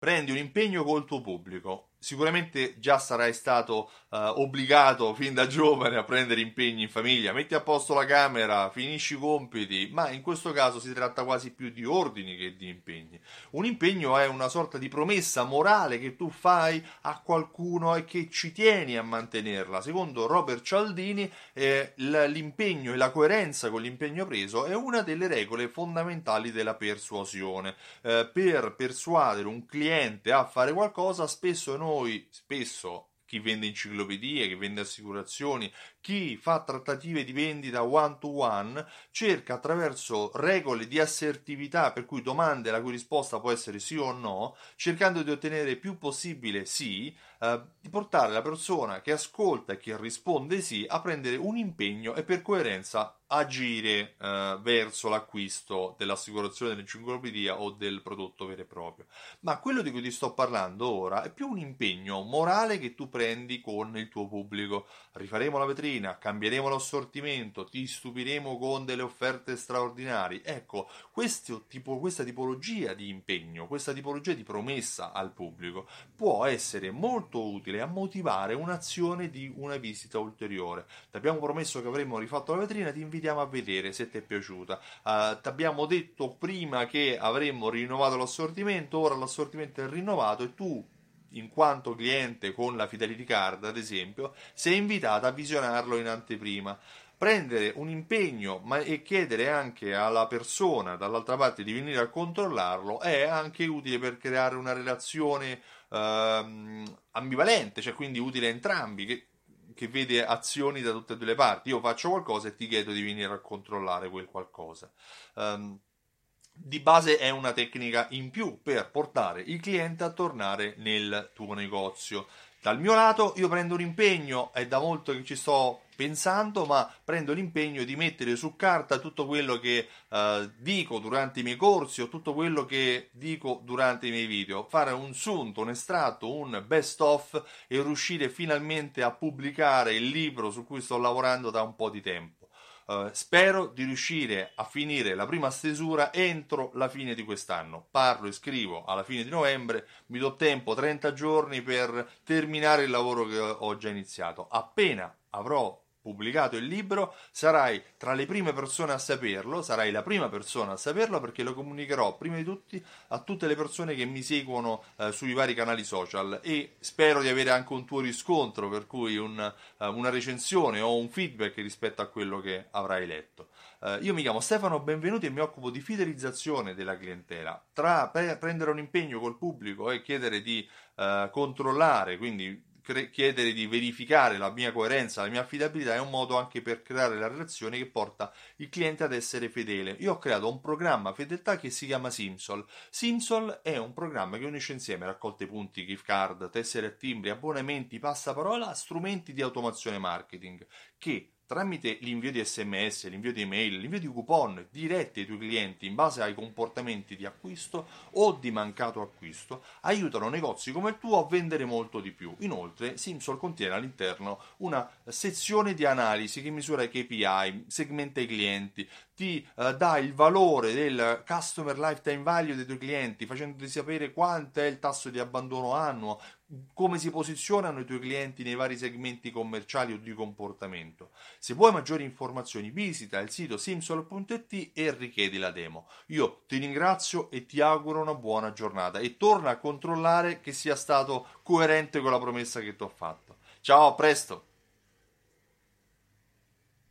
prendi un impegno col tuo pubblico, sicuramente già sarai stato uh, obbligato fin da giovane a prendere impegni in famiglia, metti a posto la camera, finisci i compiti, ma in questo caso si tratta quasi più di ordini che di impegni. Un impegno è una sorta di promessa morale che tu fai a qualcuno e che ci tieni a mantenerla. Secondo Robert Cialdini, eh, l'impegno e la coerenza con l'impegno preso è una delle regole fondamentali della persuasione. Eh, per persuadere un cliente a fare qualcosa, spesso noi noi spesso chi vende enciclopedie, chi vende assicurazioni, chi fa trattative di vendita one to one, cerca attraverso regole di assertività, per cui domande la cui risposta può essere sì o no, cercando di ottenere più possibile sì, eh, di portare la persona che ascolta e che risponde sì a prendere un impegno e per coerenza agire eh, verso l'acquisto dell'assicurazione dell'enciclopedia o del prodotto vero e proprio. Ma quello di cui ti sto parlando ora è più un impegno morale che tu prendi con il tuo pubblico. Rifaremo la vetrina, cambieremo l'assortimento, ti stupiremo con delle offerte straordinarie. Ecco, tipo, questa tipologia di impegno, questa tipologia di promessa al pubblico può essere molto utile a motivare un'azione di una visita ulteriore. Ti abbiamo promesso che avremmo rifatto la vetrina, ti invitiamo a vedere se ti è piaciuta. Uh, ti abbiamo detto prima che avremmo rinnovato l'assortimento, ora l'assortimento è rinnovato e tu in quanto cliente con la Fidelity Card, ad esempio, sei invitato a visionarlo in anteprima. Prendere un impegno ma, e chiedere anche alla persona dall'altra parte di venire a controllarlo è anche utile per creare una relazione ehm, ambivalente, cioè quindi utile a entrambi, che che vede azioni da tutte e due le parti. Io faccio qualcosa e ti chiedo di venire a controllare quel qualcosa. Um, di base è una tecnica in più per portare il cliente a tornare nel tuo negozio. Dal mio lato io prendo un impegno, è da molto che ci sto pensando, ma prendo l'impegno di mettere su carta tutto quello che eh, dico durante i miei corsi o tutto quello che dico durante i miei video, fare un sunto, un estratto, un best of e riuscire finalmente a pubblicare il libro su cui sto lavorando da un po' di tempo. Uh, spero di riuscire a finire la prima stesura entro la fine di quest'anno. Parlo e scrivo alla fine di novembre, mi do tempo 30 giorni per terminare il lavoro che ho già iniziato. Appena avrò pubblicato il libro, sarai tra le prime persone a saperlo, sarai la prima persona a saperlo perché lo comunicherò prima di tutti a tutte le persone che mi seguono eh, sui vari canali social e spero di avere anche un tuo riscontro, per cui un, uh, una recensione o un feedback rispetto a quello che avrai letto. Uh, io mi chiamo Stefano Benvenuti e mi occupo di fidelizzazione della clientela. Tra pre- prendere un impegno col pubblico e chiedere di uh, controllare, quindi chiedere di verificare la mia coerenza, la mia affidabilità è un modo anche per creare la relazione che porta il cliente ad essere fedele. Io ho creato un programma fedeltà che si chiama Simsol. Simsol è un programma che unisce insieme raccolte punti, gift card, tessere a timbri, abbonamenti, passaparola, strumenti di automazione marketing che tramite l'invio di sms, l'invio di email, l'invio di coupon diretti ai tuoi clienti in base ai comportamenti di acquisto o di mancato acquisto, aiutano negozi come il tuo a vendere molto di più. Inoltre, Simsol contiene all'interno una sezione di analisi che misura i KPI, segmenta i clienti, ti uh, dà il valore del customer lifetime value dei tuoi clienti, facendoti sapere quanto è il tasso di abbandono annuo, come si posizionano i tuoi clienti nei vari segmenti commerciali o di comportamento. Se vuoi maggiori informazioni visita il sito simsol.it e richiedi la demo. Io ti ringrazio e ti auguro una buona giornata e torna a controllare che sia stato coerente con la promessa che ti ho fatto. Ciao, a presto!